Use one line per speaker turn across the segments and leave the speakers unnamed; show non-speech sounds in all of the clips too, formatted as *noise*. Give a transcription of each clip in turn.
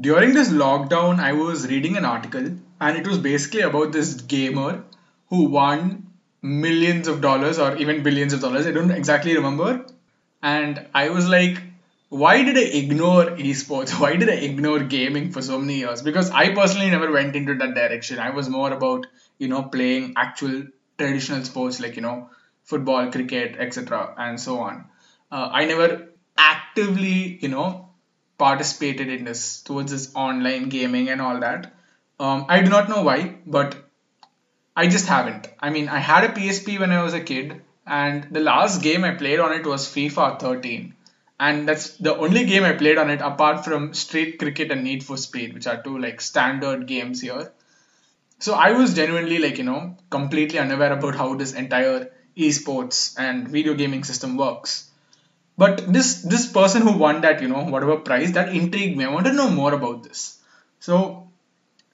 during this lockdown, I was reading an article, and it was basically about this gamer who won millions of dollars or even billions of dollars. I don't exactly remember. And I was like, why did I ignore esports? *laughs* Why did I ignore gaming for so many years? Because I personally never went into that direction. I was more about, you know, playing actual traditional sports like, you know, football, cricket, etc., and so on. Uh, I never actively, you know, participated in this towards this online gaming and all that. Um, I do not know why, but I just haven't. I mean, I had a PSP when I was a kid, and the last game I played on it was FIFA 13. And that's the only game I played on it apart from Street Cricket and Need for Speed, which are two like standard games here. So I was genuinely like, you know, completely unaware about how this entire esports and video gaming system works. But this this person who won that, you know, whatever prize, that intrigued me. I wanted to know more about this. So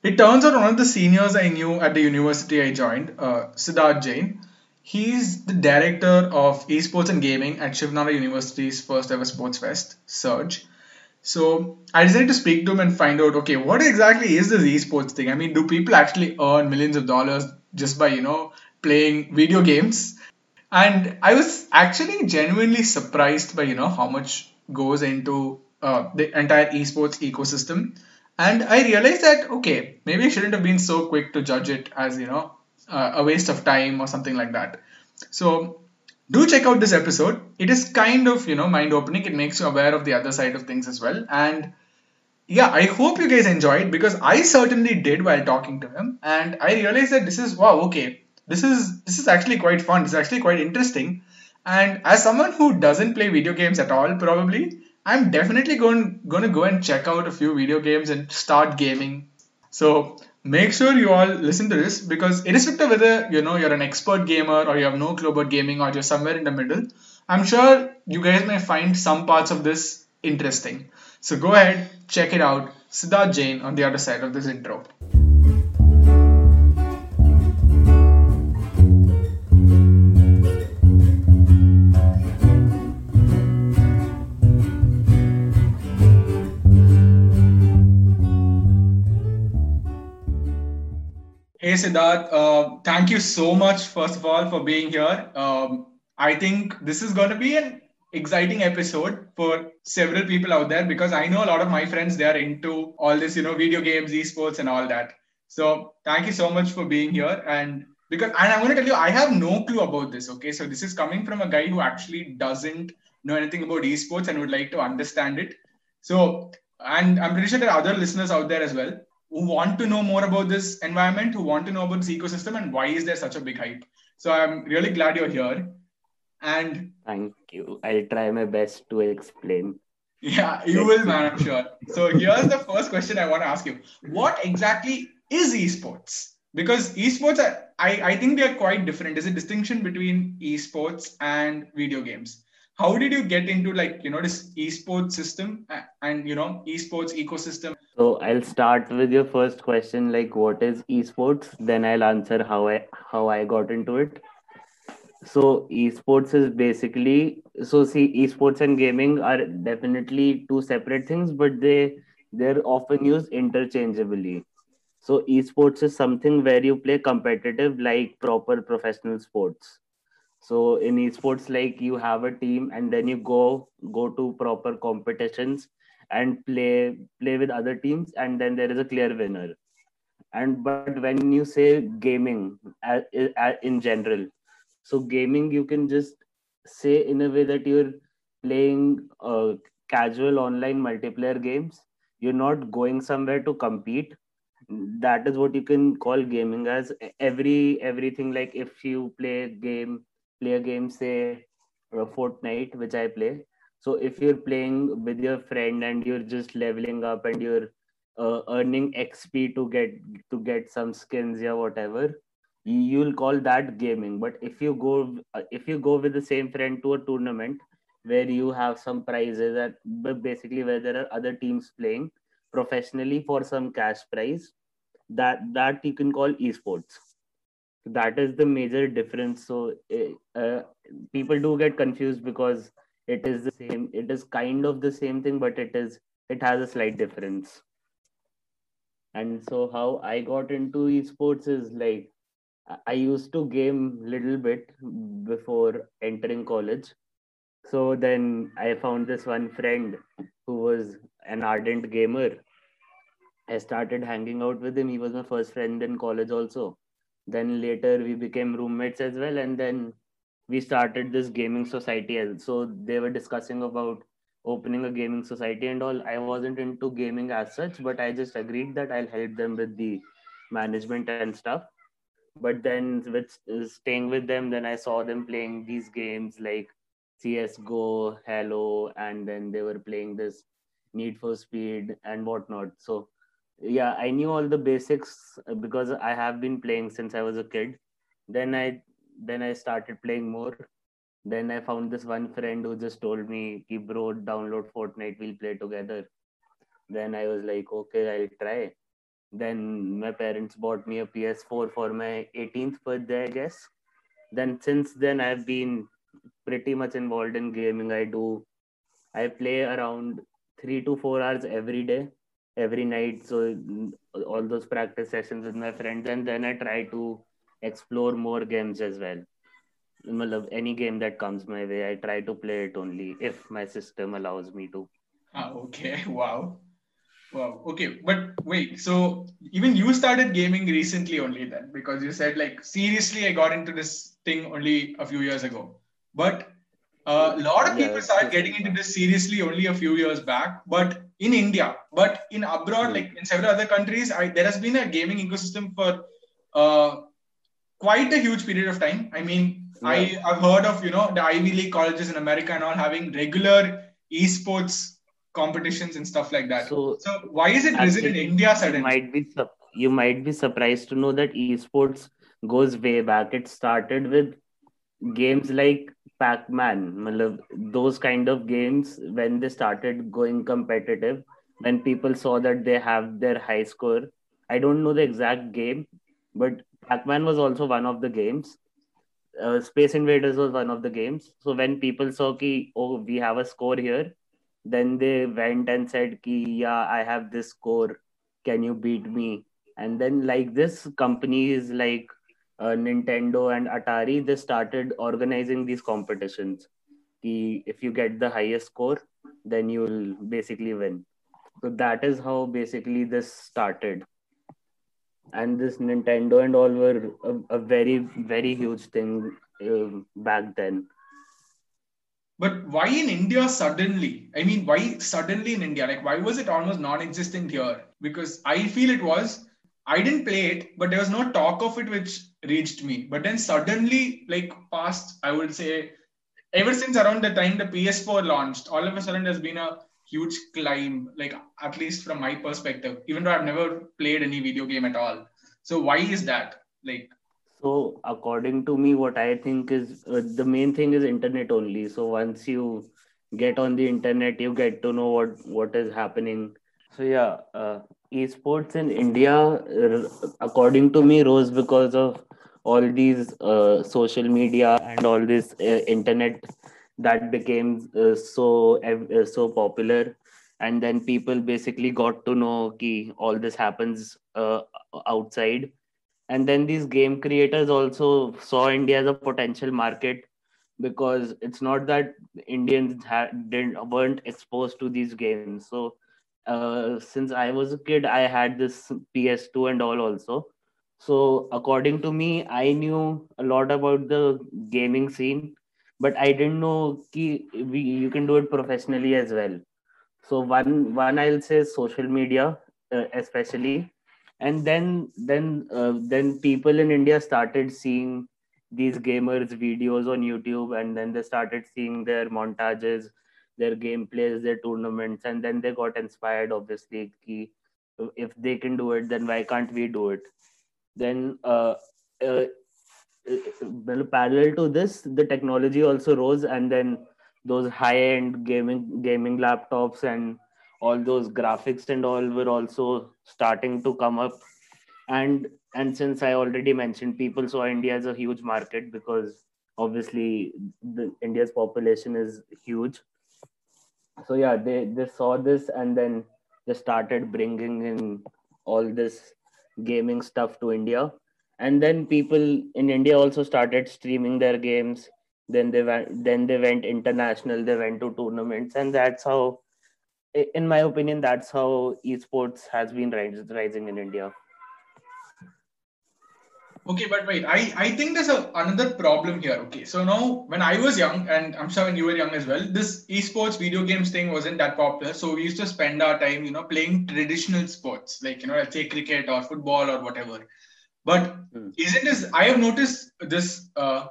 it turns out one of the seniors I knew at the university I joined, uh, Siddharth Jain, he's the director of esports and gaming at Shiv Nadar University's first ever sports fest, Surge. So I decided to speak to him and find out, okay, what exactly is this esports thing? I mean, do people actually earn millions of dollars just by, you know, playing video games? And I was actually genuinely surprised by, you know, how much goes into uh, the entire esports ecosystem. And I realized that, okay, maybe I shouldn't have been so quick to judge it as, you know, uh, a waste of time or something like that. So do check out this episode. It is kind of, you know, mind opening. It makes you aware of the other side of things as well. And yeah, I hope you guys enjoyed because I certainly did while talking to him. And I realized that this is, wow, okay, this is this is actually quite fun. It's actually quite interesting. And as someone who doesn't play video games at all, probably, I'm definitely going going to go and check out a few video games and start gaming. So make sure you all listen to this because irrespective whether you know you're an expert gamer or you have no clue about gaming or you're somewhere in the middle, I'm sure you guys may find some parts of this interesting. So go ahead, check it out. Siddharth Jain on the other side of this intro. Hey Siddharth, uh, thank you so much, first of all, for being here. Um, I think this is going to be an exciting episode for several people out there because I know a lot of my friends they are into all this, you know, video games, esports, and all that. So thank you so much for being here. And because and I'm going to tell you, I have no clue about this. Okay, so this is coming from a guy who actually doesn't know anything about esports and would like to understand it. So and I'm pretty sure there are other listeners out there as well who want to know more about this environment, who want to know about this ecosystem, and why is there such a big hype. So I'm really glad you're here. And
thank you. I'll try my best to explain.
Yeah, you will, man, I'm sure. So here's the first question I want to ask you. What exactly is esports? Because esports are, I, I think they are quite different. There's a distinction between esports and video games how did you get into like you know this esports system and you know esports ecosystem?
So i'll start with your first question like what is esports? Then i'll answer how i how i got into it. So esports is basically so see esports and gaming are definitely two separate things but they they're often used interchangeably. So esports is something where you play competitive like proper professional sports so in esports like you have a team and then you go go to proper competitions and play play with other teams and then there is a clear winner. And but when you say gaming in general so gaming you can just say in a way that you're playing uh, casual online multiplayer games. You're not going somewhere to compete. That is what you can call gaming as every everything. Like if you play game play a game, say a Fortnite, which I play. So if you're playing with your friend and you're just leveling up and you're uh, earning XP to get to get some skins or whatever, you'll call that gaming. But if you go uh, if you go with the same friend to a tournament where you have some prizes that basically where there are other teams playing professionally for some cash prize, that that you can call esports that is the major difference. So uh, people do get confused because it is the same it is kind of the same thing but it is it has a slight difference. And so how i got into esports is like i used to game little bit before entering college. So then i found this one friend who was an ardent gamer. I started hanging out with him. He was my first friend in college also then later we became roommates as well and then we started this gaming society so they were discussing about opening a gaming society and all. I wasn't into gaming as such but i just agreed that i'll help them with the management and stuff. But then with uh, staying with them then i saw them playing these games like csgo halo and then they were playing this need for speed and whatnot. So yeah i knew all the basics uh, because i have been playing since i was a kid. Then i then i started playing more. Then i found this one friend who just told me Ki, bro download fortnite we'll play together. Then i was like okay i'll try. Then my parents bought me a ps4 for my 18th birthday i guess. Then since then i've been pretty much involved in gaming. I do i play around 3 to 4 hours every day every night. So all those practice sessions with my friends and then i try to explore more games as well. Any game that comes my way i try to play it only if my system allows me to.
Ah, okay. *laughs* Wow. Wow. Okay but wait so even you started gaming recently only then? Because you said like seriously i got into this thing only a few years ago. But a lot of people yeah, started getting into this seriously only a few years back but in india but in abroad like in several other countries I, there has been a gaming ecosystem for uh, quite a huge period of time i mean yeah. I, I've heard of, you know, the Ivy League colleges in America and all having regular esports competitions and stuff like that. So, so why is it risen in India suddenly?
You might be you might be surprised to know that esports goes way back. It started with games like Pac-Man, those kind of games when they started going competitive, when people saw that they have their high score. I don't know the exact game, but Pac-Man was also one of the games uh, Space Invaders was one of the games. So when people saw ki, oh, we have a score here, then they went and said ki, yeah, I have this score. Can you beat me? And then like this, companies like uh, Nintendo and Atari, they started organizing these competitions. If you get the highest score, then you'll basically win. So that is how basically this started and this Nintendo and all were a, a very very huge thing uh, back then.
But why in India suddenly? I mean, why suddenly in India? Like, why was it almost non-existent here? Because I feel it was. I didn't play it, but there was no talk of it which reached me. But then suddenly, like past, I would say, ever since around the time the PS4 launched, all of a sudden there's been a huge climb, like at least from my perspective, even though I've never played any video game at all. So why is that? Like,
so according to me, what I think is uh, the main thing is internet only. So once you get on the internet, you get to know what what is happening. So yeah, uh, esports in India, according to me, rose because of all these uh, social media and all this uh, internet that became uh, so uh, so popular. And then people basically got to know ki all this happens uh, outside. And then these game creators also saw india as a potential market because it's not that indians had, didn't weren't exposed to these games. So uh, since i was a kid i had this ps2 and all also so according to me i knew a lot about the gaming scene but I didn't know ki we, you can do it professionally as well. So one one I'll say social media uh, especially, and then then uh, then people in India started seeing these gamers videos on YouTube, and then they started seeing their montages, their gameplays, their tournaments, and then they got inspired. Obviously, ki, if they can do it, then why can't we do it? Then uh, uh well, parallel to this, the technology also rose, and then those high-end gaming gaming laptops and all those graphics and all were also starting to come up. And and since I already mentioned, people saw India as a huge market because obviously the India's population is huge. So yeah, they they saw this and then they started bringing in all this gaming stuff to India. And then people in India also started streaming their games. Then they went then they went international, they went to tournaments, and that's how in my opinion, that's how esports has been rising in India.
Okay, but wait, I, I think there's a, another problem here. Okay, so now when I was young, and I'm sure when you were young as well, this esports video games thing wasn't that popular. So we used to spend our time, you know, playing traditional sports, like, you know, let's say cricket or football or whatever. But hmm. isn't this, I have noticed this uh,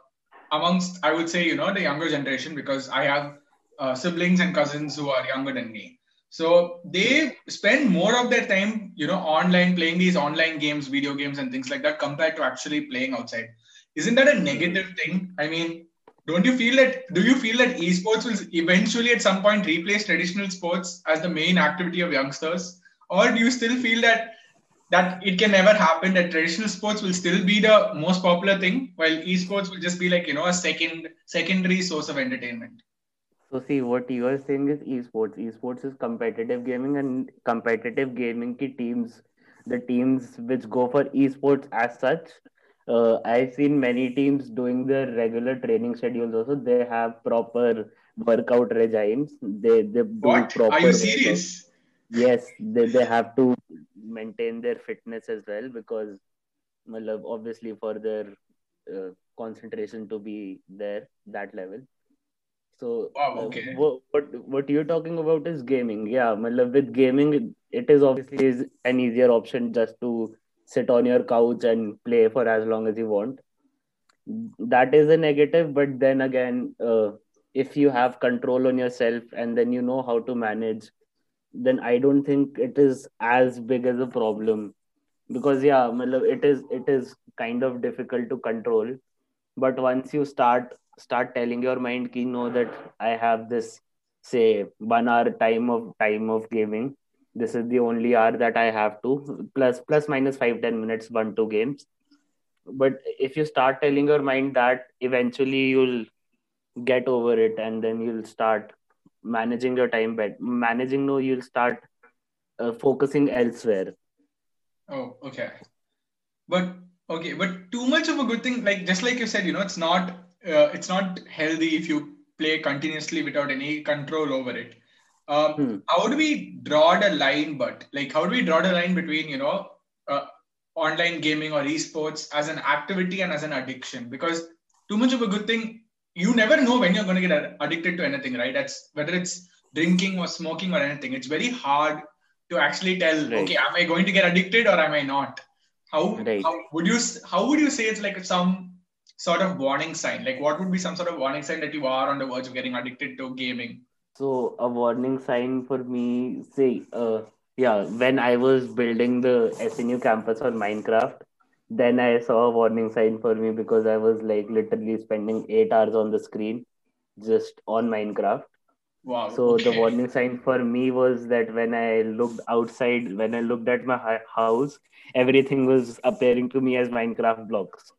amongst, I would say, you know, the younger generation, because I have uh, siblings and cousins who are younger than me. So they spend more of their time, you know, online playing these online games, video games, and things like that compared to actually playing outside. Isn't that a hmm. negative thing? I mean, don't you feel that? Do you feel that esports will eventually at some point replace traditional sports as the main activity of youngsters, or do you still feel that that it can never happen? That traditional sports will still be the most popular thing, while esports will just be like you know a second secondary source of entertainment.
So see what you are saying is esports. Esports is competitive gaming and competitive gaming ki teams, the teams which go for esports as such. Uh, I've seen many teams doing their regular training schedules also. They have proper workout regimes. They they do
what?
proper.
Are you serious?
Workout. Yes, they, they have to maintain their fitness as well because obviously for their uh, concentration to be there that level so
wow, uh, okay.
uh, what, what what you're talking about is gaming. Yeah, with gaming, it is obviously is an easier option just to sit on your couch and play for as long as you want. That is a negative, but then again, uh, if you have control on yourself and then you know how to manage, then I don't think it is as big as a problem. Because yeah, it is it is kind of difficult to control, but once you start start telling your mind ki know that i have this say one hour time of time of gaming. This is the only hour that i have to plus plus minus 5 10 minutes one two games. But if you start telling your mind that eventually you'll get over it and then you'll start managing your time better managing no you'll start uh, focusing elsewhere.
Oh okay. But okay but too much of a good thing like just like you said you know it's not uh, it's not healthy if you play continuously without any control over it. Um, hmm. How do we draw the line? But like, how do we draw the line between you know uh, online gaming or esports as an activity and as an addiction? Because too much of a good thing, you never know when you're going to get addicted to anything, right? That's whether it's drinking or smoking or anything. It's very hard to actually tell. Right. Okay, am I going to get addicted or am I not? How, right. how would you how would you say it's like some sort of warning sign? Like, what would be some sort of warning sign that you are on the verge of getting addicted to gaming?
So, a warning sign for me, say, uh, yeah, when I was building the SNU campus on Minecraft, then I saw a warning sign for me because I was like literally spending eight hours on the screen just on Minecraft.
Wow.
So
okay.
the warning sign for me was that when I looked outside, when I looked at my house, everything was appearing to me as Minecraft blocks.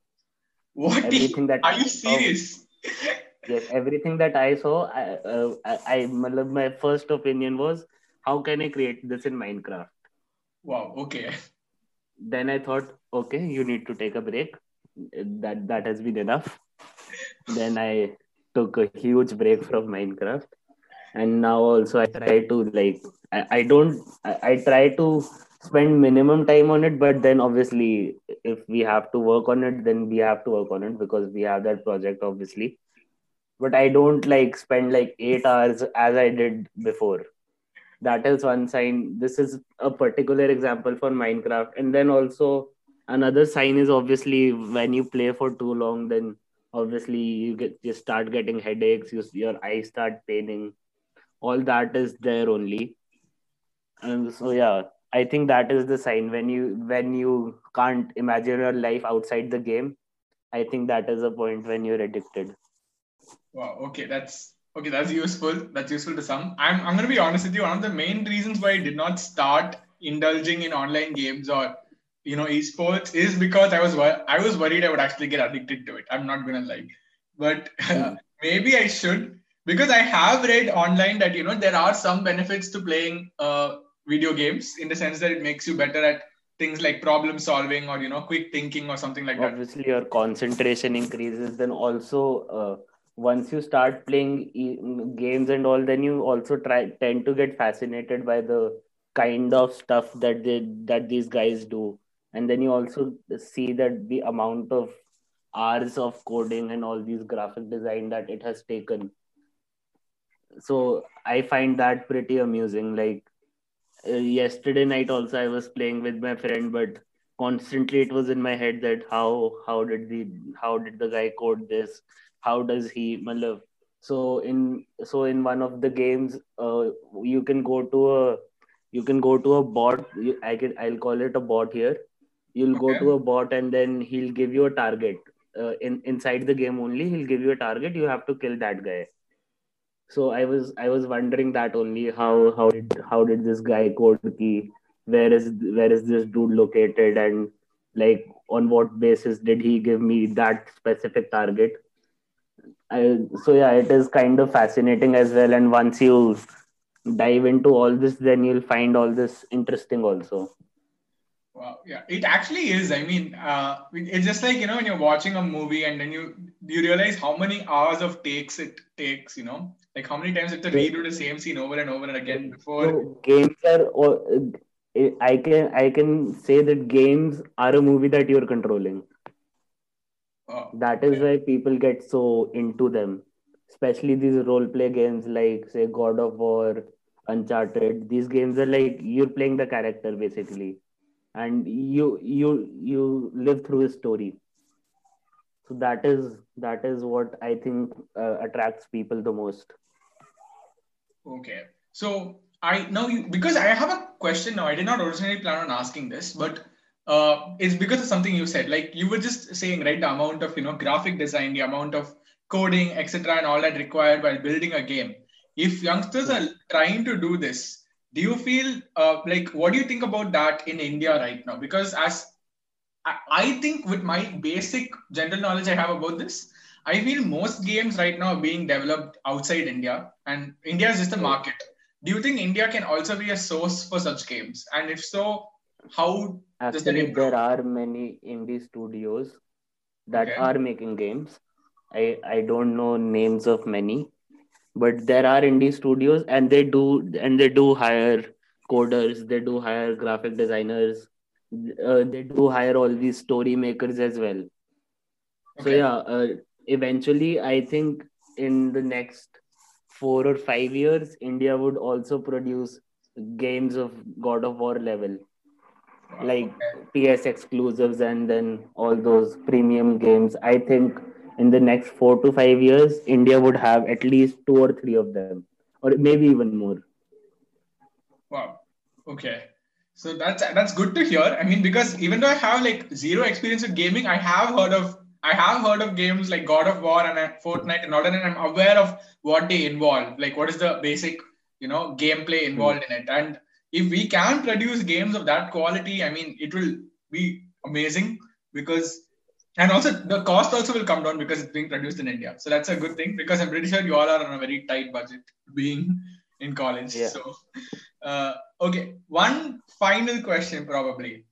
What? Everything that are you serious?
yes, everything that I saw, I, uh, I, I, my first opinion was, how can I create this in Minecraft?
Wow. Okay.
Then I thought, okay, you need to take a break. That that has been enough. then I took a huge break from Minecraft, and now also I try to like I, I don't I, I try to spend minimum time on it but then obviously if we have to work on it then we have to work on it because we have that project obviously. But i don't like spend like 8 hours as i did before. That is one sign. This is a particular example for minecraft. And then also another sign is obviously when you play for too long then obviously you get you start getting headaches you, your eyes start paining. All that is there only. And so yeah I think that is the sign when you when you can't imagine your life outside the game. I think that is a point when you're addicted.
Wow. Okay, that's okay. That's useful. That's useful to some. I'm I'm gonna be honest with you. One of the main reasons why I did not start indulging in online games or you know esports is because I was I was worried I would actually get addicted to it. I'm not gonna lie, but *laughs* maybe I should because I have read online that you know there are some benefits to playing uh, video games in the sense that it makes you better at things like problem solving or you know quick thinking or something like that.
Obviously your concentration increases then also uh, once you start playing e- games and all then you also try tend to get fascinated by the kind of stuff that they that these guys do. And then you also see that the amount of hours of coding and all these graphic design that it has taken. So i find that pretty amusing like uh, yesterday night also i was playing with my friend but constantly it was in my head that how how did the how did the guy code this? How does he malab, so in so in one of the games uh, you can go to a you can go to a bot i can i'll call it a bot here. You'll okay. go to a bot and then he'll give you a target. Uh, in inside the game only he'll give you a target. You have to kill that guy so i was i was wondering that only how how did how did this guy code key where is where is this dude located? And like on what basis did he give me that specific target? I, so yeah it is kind of fascinating as well. And once you dive into all this then you'll find all this interesting also
Wow, yeah, it actually is. I mean, uh, it's just like you know when you're watching a movie and then you you realize how many hours of takes it takes. You know, like how many times you have to redo the same scene over and over and again before.
So games are. I can I can say that games are a movie that you're controlling. Oh, that is why people get so into them, especially these role play games like say God of War, Uncharted. These games are like you're playing the character basically and you you you live through his story. So that is that is what i think uh, attracts people the most.
Okay. So i now you, because i have a question now i did not originally plan on asking this but uh, it's because of something you said. Like you were just saying right the amount of you know graphic design the amount of coding etc and all that required while building a game. If youngsters are trying to do this do you feel uh, like what do you think about that in india right now? Because as I, I think with my basic general knowledge i have about this i feel most games right now are being developed outside india and india is just a market. Do you think india can also be a source for such games? And if so how
actually there are many indie studios that okay. are making games. I i don't know names of many but there are indie studios and they do and they do hire coders they do hire graphic designers uh, they do hire all these story makers as well. Okay. so yeah uh, eventually i think in the next 4 or 5 years india would also produce games of god of war level. Like ps exclusives and then all those premium games. I think in the next four to five years, India would have at least two or three of them, or maybe even more.
Wow. Okay. So that's that's good to hear. I mean, because even though I have like zero experience with gaming, I have heard of I have heard of games like God of War and uh, Fortnite and all that, and I'm aware of what they involve. Like, what is the basic, you know, gameplay involved in it. And if we can produce games of that quality, I mean, it will be amazing because and also the cost also will come down because it's being produced in India. So that's a good thing because I'm pretty sure you all are on a very tight budget being in college. Yeah. So uh, okay, one final question probably.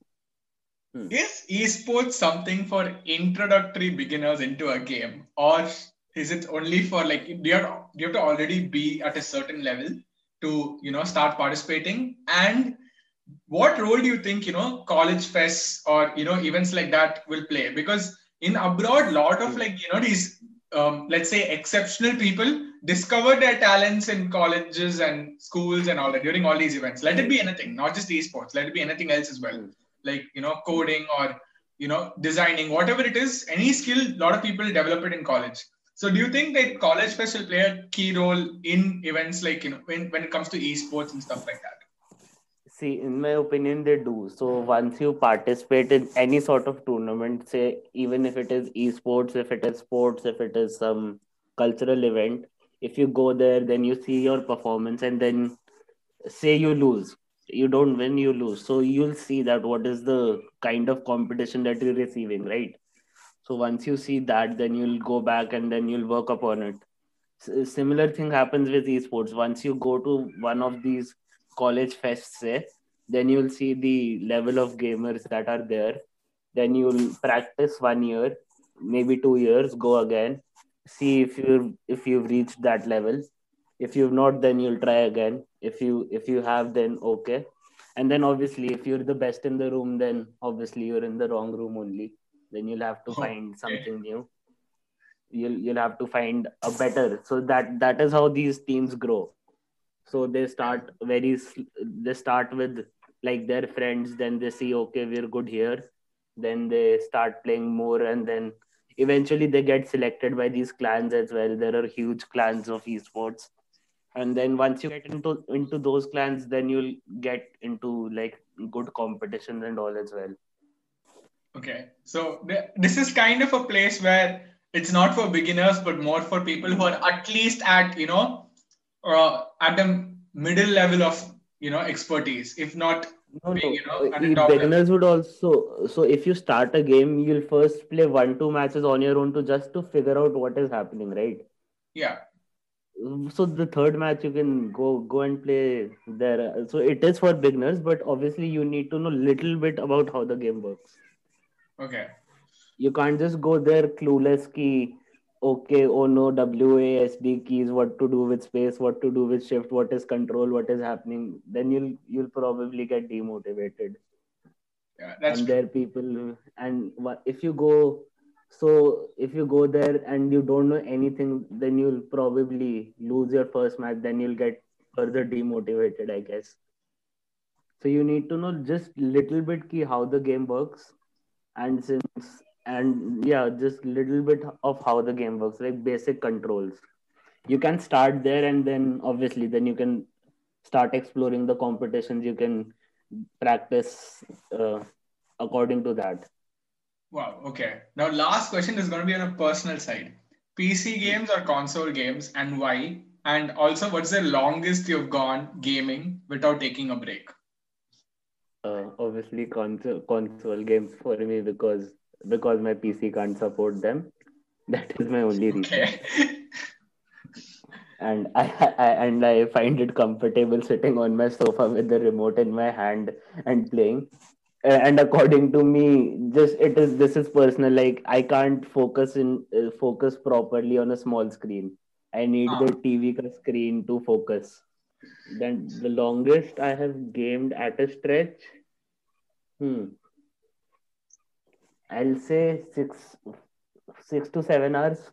Hmm. Is esports something for introductory beginners into a game, or is it only for like do you have do you have to already be at a certain level to you know start participating? And what role do you think you know college fests or you know events like that will play? Because in abroad lot of like you know these um, let's say exceptional people discover their talents in colleges and schools and all that during all these events. Let it be anything not just esports. Let it be anything else as well. Like you know coding or you know designing whatever it is any skill a lot of people develop it in college. So do you think that college fest will play a key role in events like you know when, when it comes to esports and stuff like that
See, in my opinion, they do. So once you participate in any sort of tournament, say even if it is esports, if it is sports, if it is some cultural event, if you go there, then you see your performance, and then say you lose, you don't win, you lose. So you'll see that what is the kind of competition that you're receiving, right? So once you see that, then you'll go back and then you'll work upon it. similar thing happens with esports. Once you go to one of these college fest say then you'll see the level of gamers that are there. Then you'll practice one year maybe two years go again see if you if you've reached that level. If you've not then you'll try again. If you if you have then okay. And then obviously if you're the best in the room then obviously you're in the wrong room only. Then you'll have to oh, find something new. You'll you'll have to find a better. So that that is how these teams grow so they start very they start with like their friends then they see okay we're good here. Then they start playing more and then eventually they get selected by these clans as well. There are huge clans of esports. And then once you get into into those clans then you'll get into like good competitions and all as well.
Okay. So th- this is kind of a place where it's not for beginners but more for people who are at least at you know uh, at the middle level of you know expertise if not no, being, you know,
beginners level. would also so if you start a game you'll first play one two matches on your own to just to figure out what is happening right?
Yeah.
So the third match you can go go and play there. So it is for beginners but obviously you need to know little bit about how the game works.
Okay.
You can't just go there clueless key okay oh no WASD keys what to do with space what to do with shift what is control what is happening then you'll you'll probably get demotivated.
Yeah that's
and there people and what if you go so if you go there and you don't know anything then you'll probably lose your first match then you'll get further demotivated i guess. So you need to know just little bit key how the game works. And since and yeah just little bit of how the game works like basic controls. You can start there and then obviously then you can start exploring the competitions. You can practice uh, according to that.
Wow okay. Now last question is going to be on a personal side. Pc games or console games and why? And also what's the longest you've gone gaming without taking a break?
Uh, obviously console console games for me because because my PC can't support them. *laughs* That is my only reason. Okay. *laughs* and I, I and I find it comfortable sitting on my sofa with the remote in my hand and playing. And according to me, just it is this is personal. Like I can't focus in uh, focus properly on a small screen. I need the ah. TV screen to focus. Then the longest I have gamed at a stretch. Hmm I'll say six, six to seven hours.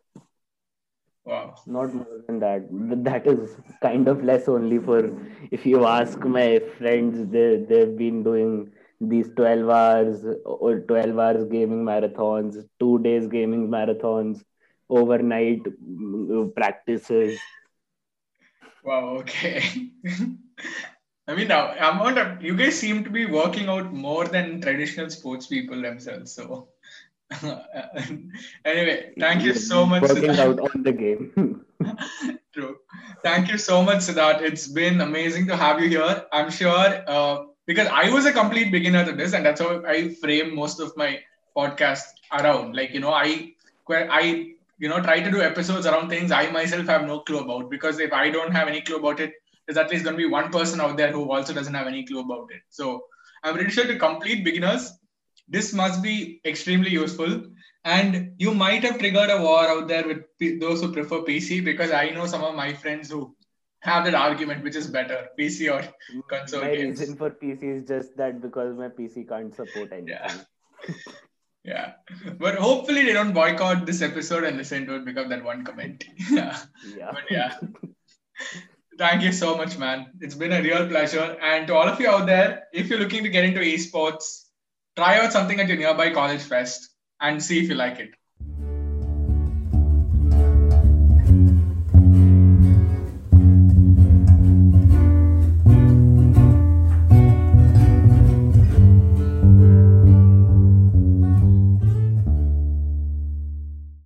Wow.
Not more than that. But that is kind of less only for if you ask my friends, they they've been doing these 12 hours or 12 hours gaming marathons, two days gaming marathons, overnight mm, practices.
Wow, okay. *laughs* I mean, now amount of you guys seem to be working out more than traditional sports people themselves. So, *laughs* anyway, thank you so much.
Working Siddharth. out on the game. *laughs*
True. Thank you so much, Siddharth. It's been amazing to have you here. I'm sure uh, because I was a complete beginner to this, and that's how I frame most of my podcast around. Like you know, I I you know try to do episodes around things I myself have no clue about because if I don't have any clue about it there's at least going to be one person out there who also doesn't have any clue about it. So I'm pretty sure to complete beginners, this must be extremely useful. And you might have triggered a war out there with p- those who prefer PC because I know some of my friends who have that argument which is better, PC or console
my
games.
reason for PC is just that because my PC can't support anything.
Yeah. *laughs* yeah. But hopefully they don't boycott this episode and listen to it because that one comment. *laughs* yeah.
Yeah.
But yeah. *laughs* Thank you so much, man. It's been a real pleasure. And to all of you out there, if you're looking to get into esports, try out something at your nearby college fest and see if you like it.